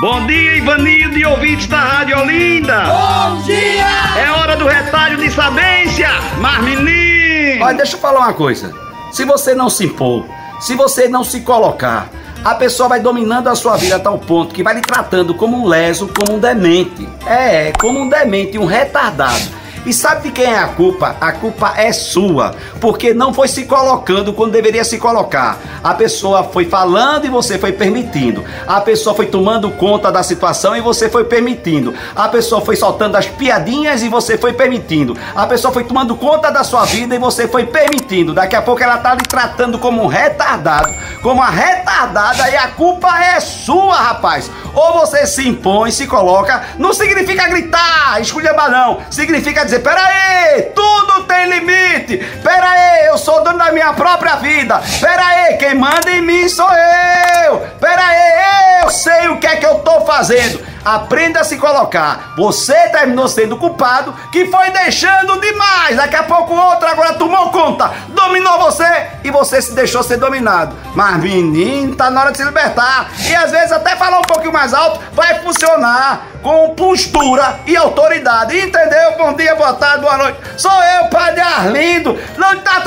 Bom dia, Ivanildo e ouvintes da Rádio Olinda. Bom dia! É hora do retalho de sabência, mas menino. Olha, deixa eu falar uma coisa. Se você não se impor, se você não se colocar, a pessoa vai dominando a sua vida a tal ponto que vai lhe tratando como um leso, como um demente. É, como um demente, um retardado. E sabe de quem é a culpa? A culpa é sua, porque não foi se colocando quando deveria se colocar. A pessoa foi falando e você foi permitindo. A pessoa foi tomando conta da situação e você foi permitindo. A pessoa foi soltando as piadinhas e você foi permitindo. A pessoa foi tomando conta da sua vida e você foi permitindo. Daqui a pouco ela tá lhe tratando como um retardado, como uma retardada e a culpa é sua, rapaz. Ou você se impõe, se coloca, não significa gritar, esculhambar não, significa dizer, peraí, tudo tem limite, peraí, eu sou dono da minha própria vida, peraí, quem manda em mim sou eu, peraí, eu sei o que é que eu tô fazendo. Aprenda a se colocar. Você terminou sendo culpado que foi deixando demais. Daqui a pouco outro agora tomou conta, dominou você e você se deixou ser dominado. Mas menino, tá na hora de se libertar. E às vezes até falar um pouquinho mais alto vai funcionar com postura e autoridade. Entendeu? Bom dia, boa tarde, boa noite. Sou eu, Padre Arlindo. Não tá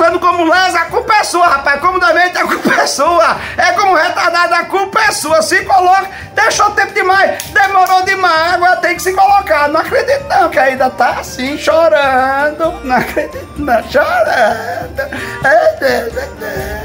é sua, rapaz. Comodamente a culpa é sua. É como retardado, a culpa é sua. Se coloca, deixou tempo demais, demorou demais, agora tem que se colocar. Não acredito não, que ainda tá assim, chorando. Não acredito não, chorando. É Deus, é Deus.